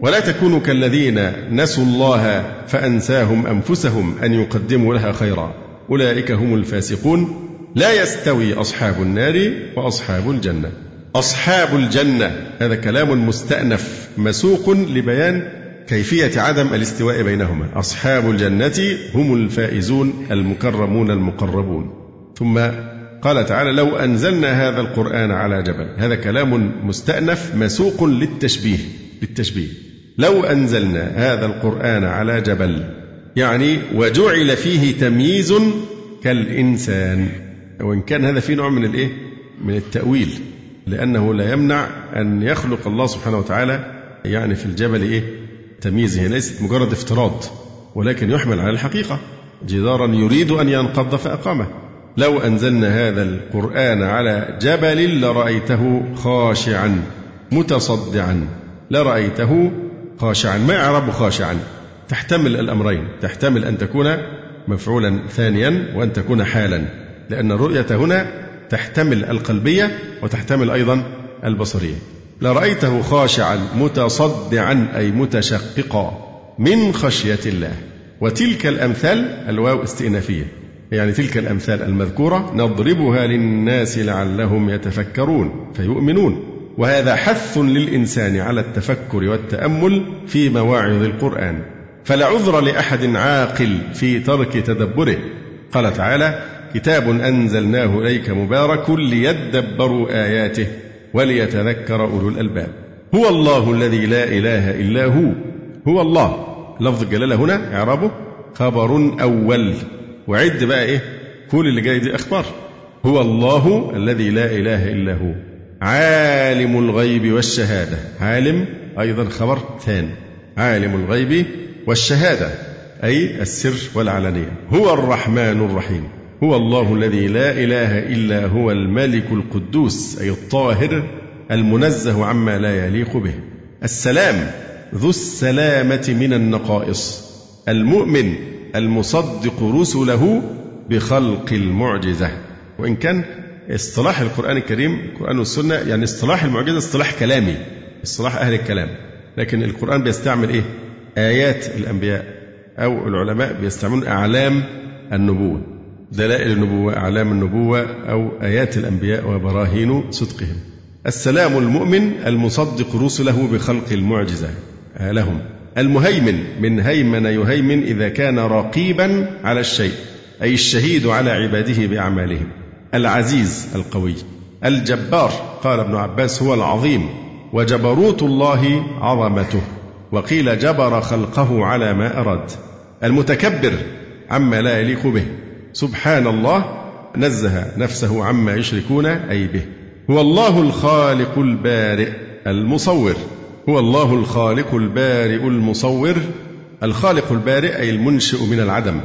ولا تكونوا كالذين نسوا الله فأنساهم أنفسهم أن يقدموا لها خيرا. أولئك هم الفاسقون. لا يستوي أصحاب النار وأصحاب الجنة. أصحاب الجنة. هذا كلام مستأنف مسوق لبيان كيفية عدم الاستواء بينهما. أصحاب الجنة هم الفائزون المكرمون المقربون. ثم قال تعالى لو أنزلنا هذا القرآن على جبل. هذا كلام مستأنف مسوق للتشبيه. للتشبيه. لو أنزلنا هذا القرآن على جبل يعني وجعل فيه تمييز كالإنسان. وإن كان هذا فيه نوع من الإيه؟ من التأويل لأنه لا يمنع أن يخلق الله سبحانه وتعالى يعني في الجبل إيه؟ تمييزه ليست مجرد افتراض ولكن يحمل على الحقيقة. جدارا يريد أن ينقض فأقامه. لو أنزلنا هذا القرآن على جبل لرأيته خاشعا متصدعا. لرأيته خاشعا ما إعراب خاشعا؟ تحتمل الأمرين تحتمل أن تكون مفعولا ثانيا وأن تكون حالا. لأن الرؤية هنا تحتمل القلبية وتحتمل أيضا البصرية. لرأيته خاشعا متصدعا أي متشققا من خشية الله. وتلك الأمثال الواو استئنافية. يعني تلك الأمثال المذكورة نضربها للناس لعلهم يتفكرون فيؤمنون. وهذا حث للإنسان على التفكر والتأمل في مواعظ القرآن. فلا عذر لأحد عاقل في ترك تدبره. قال تعالى كتاب أنزلناه إليك مبارك ليدبروا آياته وليتذكر أولو الألباب. هو الله الذي لا إله إلا هو. هو الله. لفظ الجلالة هنا إعرابه خبر أول. وعد بقى إيه؟ كل اللي جاي دي أخبار. هو الله الذي لا إله إلا هو. عالم الغيب والشهادة. عالم أيضا خبر ثاني. عالم الغيب والشهادة. أي السر والعلانية. هو الرحمن الرحيم. هو الله الذي لا إله إلا هو الملك القدوس أي الطاهر المنزه عما لا يليق به. السلام ذو السلامة من النقائص. المؤمن المصدق رسله بخلق المعجزة. وإن كان اصطلاح القرآن الكريم القرآن والسنة يعني اصطلاح المعجزة اصطلاح كلامي اصطلاح أهل الكلام. لكن القرآن بيستعمل إيه؟ آيات الأنبياء أو العلماء بيستعملون أعلام النبوة. دلائل النبوة أعلام النبوة أو آيات الأنبياء وبراهين صدقهم. السلام المؤمن المصدق رسله بخلق المعجزة. لهم المهيمن من هيمن يهيمن إذا كان رقيبا على الشيء أي الشهيد على عباده بأعمالهم. العزيز القوي. الجبار قال ابن عباس هو العظيم وجبروت الله عظمته وقيل جبر خلقه على ما أراد. المتكبر عما لا يليق به. سبحان الله نزه نفسه عما يشركون أي به هو الله الخالق البارئ المصور. هو الله الخالق البارئ المصور. الخالق البارئ أي المنشئ من العدم.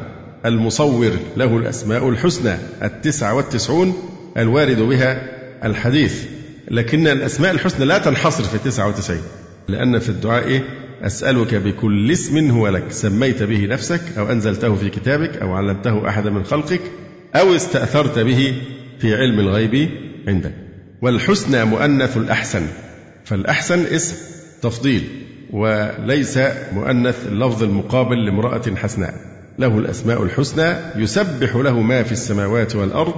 المصور له الأسماء الحسنى التسعة والتسعون الوارد بها الحديث. لكن الأسماء الحسنى لا تنحصر في التسعة وتسعين لأن في الدعاء أسألك بكل اسم هو لك سميت به نفسك أو أنزلته في كتابك أو علمته أحدا من خلقك أو استأثرت به في علم الغيب عندك. والحسنى مؤنث الأحسن فالأحسن اسم تفضيل وليس مؤنث اللفظ المقابل لامرأة حسناء. له الأسماء الحسنى يسبح له ما في السماوات والأرض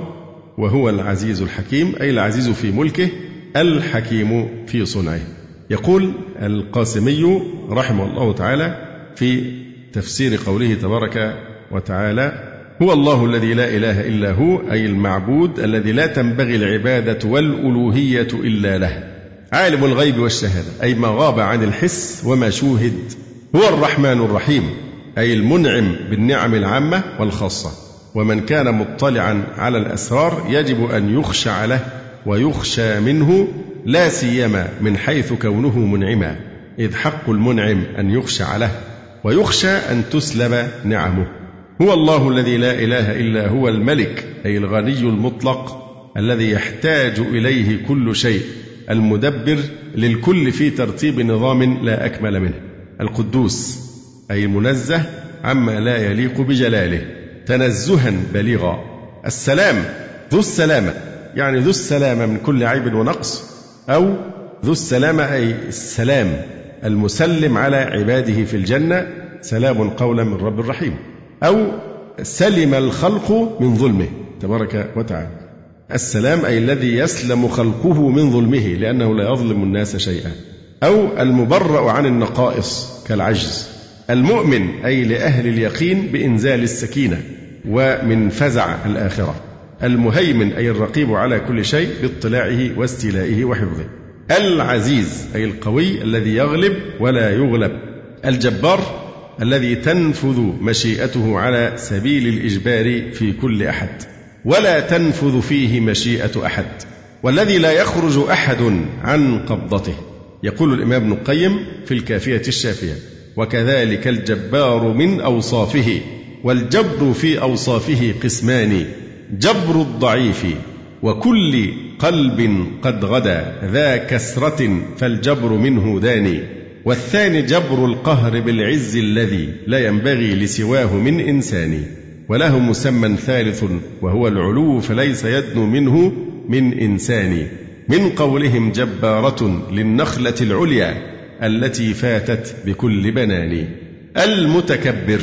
وهو العزيز الحكيم أي العزيز في ملكه الحكيم في صنعه. يقول القاسمي رحمه الله تعالى في تفسير قوله تبارك وتعالى هو الله الذي لا إله إلا هو أي المعبود الذي لا تنبغي العبادة والألوهية إلا له. عالم الغيب والشهادة أي ما غاب عن الحس وما شوهد. هو الرحمن الرحيم أي المنعم بالنعم العامة والخاصة. ومن كان مطلعا على الأسرار يجب أن يخشع له ويخشى منه لا سيما من حيث كونه منعما إذ حق المنعم أن يخشع له ويخشى أن تسلب نعمه. هو الله الذي لا إله إلا هو الملك أي الغني المطلق الذي يحتاج إليه كل شيء المدبر للكل في ترتيب نظام لا أكمل منه. القدوس أي المنزه عما لا يليق بجلاله تنزها بليغا. السلام ذو السلامة. يعني ذو السلامة من كل عيب ونقص أو ذو السلامة أي السلام المسلم على عباده في الجنة سلام قولا من رب رحيم أو سلم الخلق من ظلمه تبارك وتعالى. السلام أي الذي يسلم خلقه من ظلمه لأنه لا يظلم الناس شيئا. أو المبرأ عن النقائص كالعجز. المؤمن أي لأهل اليقين بإنزال السكينة ومن فزع الآخرة. المهيمن أي الرقيب على كل شيء باطلاعه واستيلائه وحفظه. العزيز أي القوي الذي يغلب ولا يغلب. الجبار الذي تنفذ مشيئته على سبيل الإجبار في كل أحد. ولا تنفذ فيه مشيئة أحد. والذي لا يخرج أحد عن قبضته. يقول الإمام ابن القيم في الكافية الشافية وكذلك الجبار من أوصافه والجبر في أوصافه قسمان. جبر الضعيف وكل قلب قد غدا ذا كسرة فالجبر منه داني والثاني جبر القهر بالعز الذي لا ينبغي لسواه من إنسان وله مسمى ثالث وهو العلو فليس يدنو منه من إنسان من قولهم جبارة للنخلة العليا التي فاتت بكل بنان المتكبر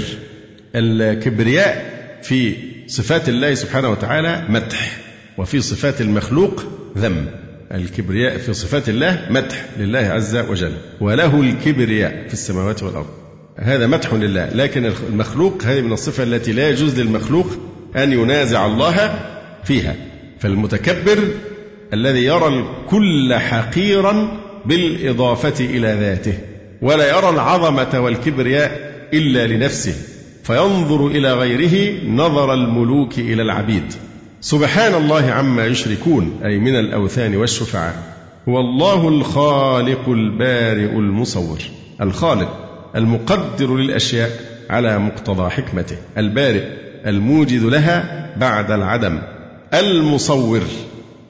الكبرياء في صفات الله سبحانه وتعالى مدح وفي صفات المخلوق ذم. الكبرياء في صفات الله مدح لله عز وجل وله الكبرياء في السماوات والأرض. هذا مدح لله لكن المخلوق هذه من الصفة التي لا يجوز للمخلوق أن ينازع الله فيها. فالمتكبر الذي يرى الكل حقيرا بالإضافة إلى ذاته ولا يرى العظمة والكبرياء إلا لنفسه. فينظر إلى غيره نظر الملوك إلى العبيد. سبحان الله عما يشركون أي من الأوثان والشفعاء. هو الله الخالق البارئ المصور. الخالق المقدر للأشياء على مقتضى حكمته. البارئ الموجد لها بعد العدم. المصور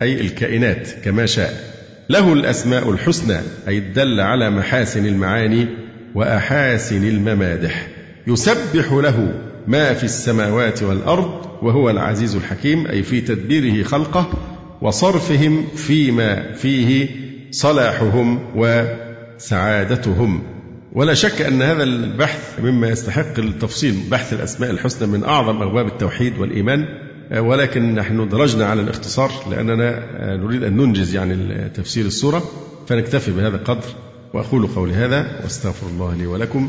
أي الكائنات كما شاء. له الأسماء الحسنى أي الدل على محاسن المعاني وأحاسن الممادح. يسبح له ما في السماوات والأرض وهو العزيز الحكيم أي في تدبيره خلقه وصرفهم فيما فيه صلاحهم وسعادتهم. ولا شك أن هذا البحث مما يستحق التفصيل بحث الأسماء الحسنى من أعظم أبواب التوحيد والإيمان ولكن نحن درجنا على الاختصار لأننا نريد أن ننجز يعني تفسير السورة فنكتفي بهذا القدر وأقول قولي هذا وأستغفر الله لي ولكم.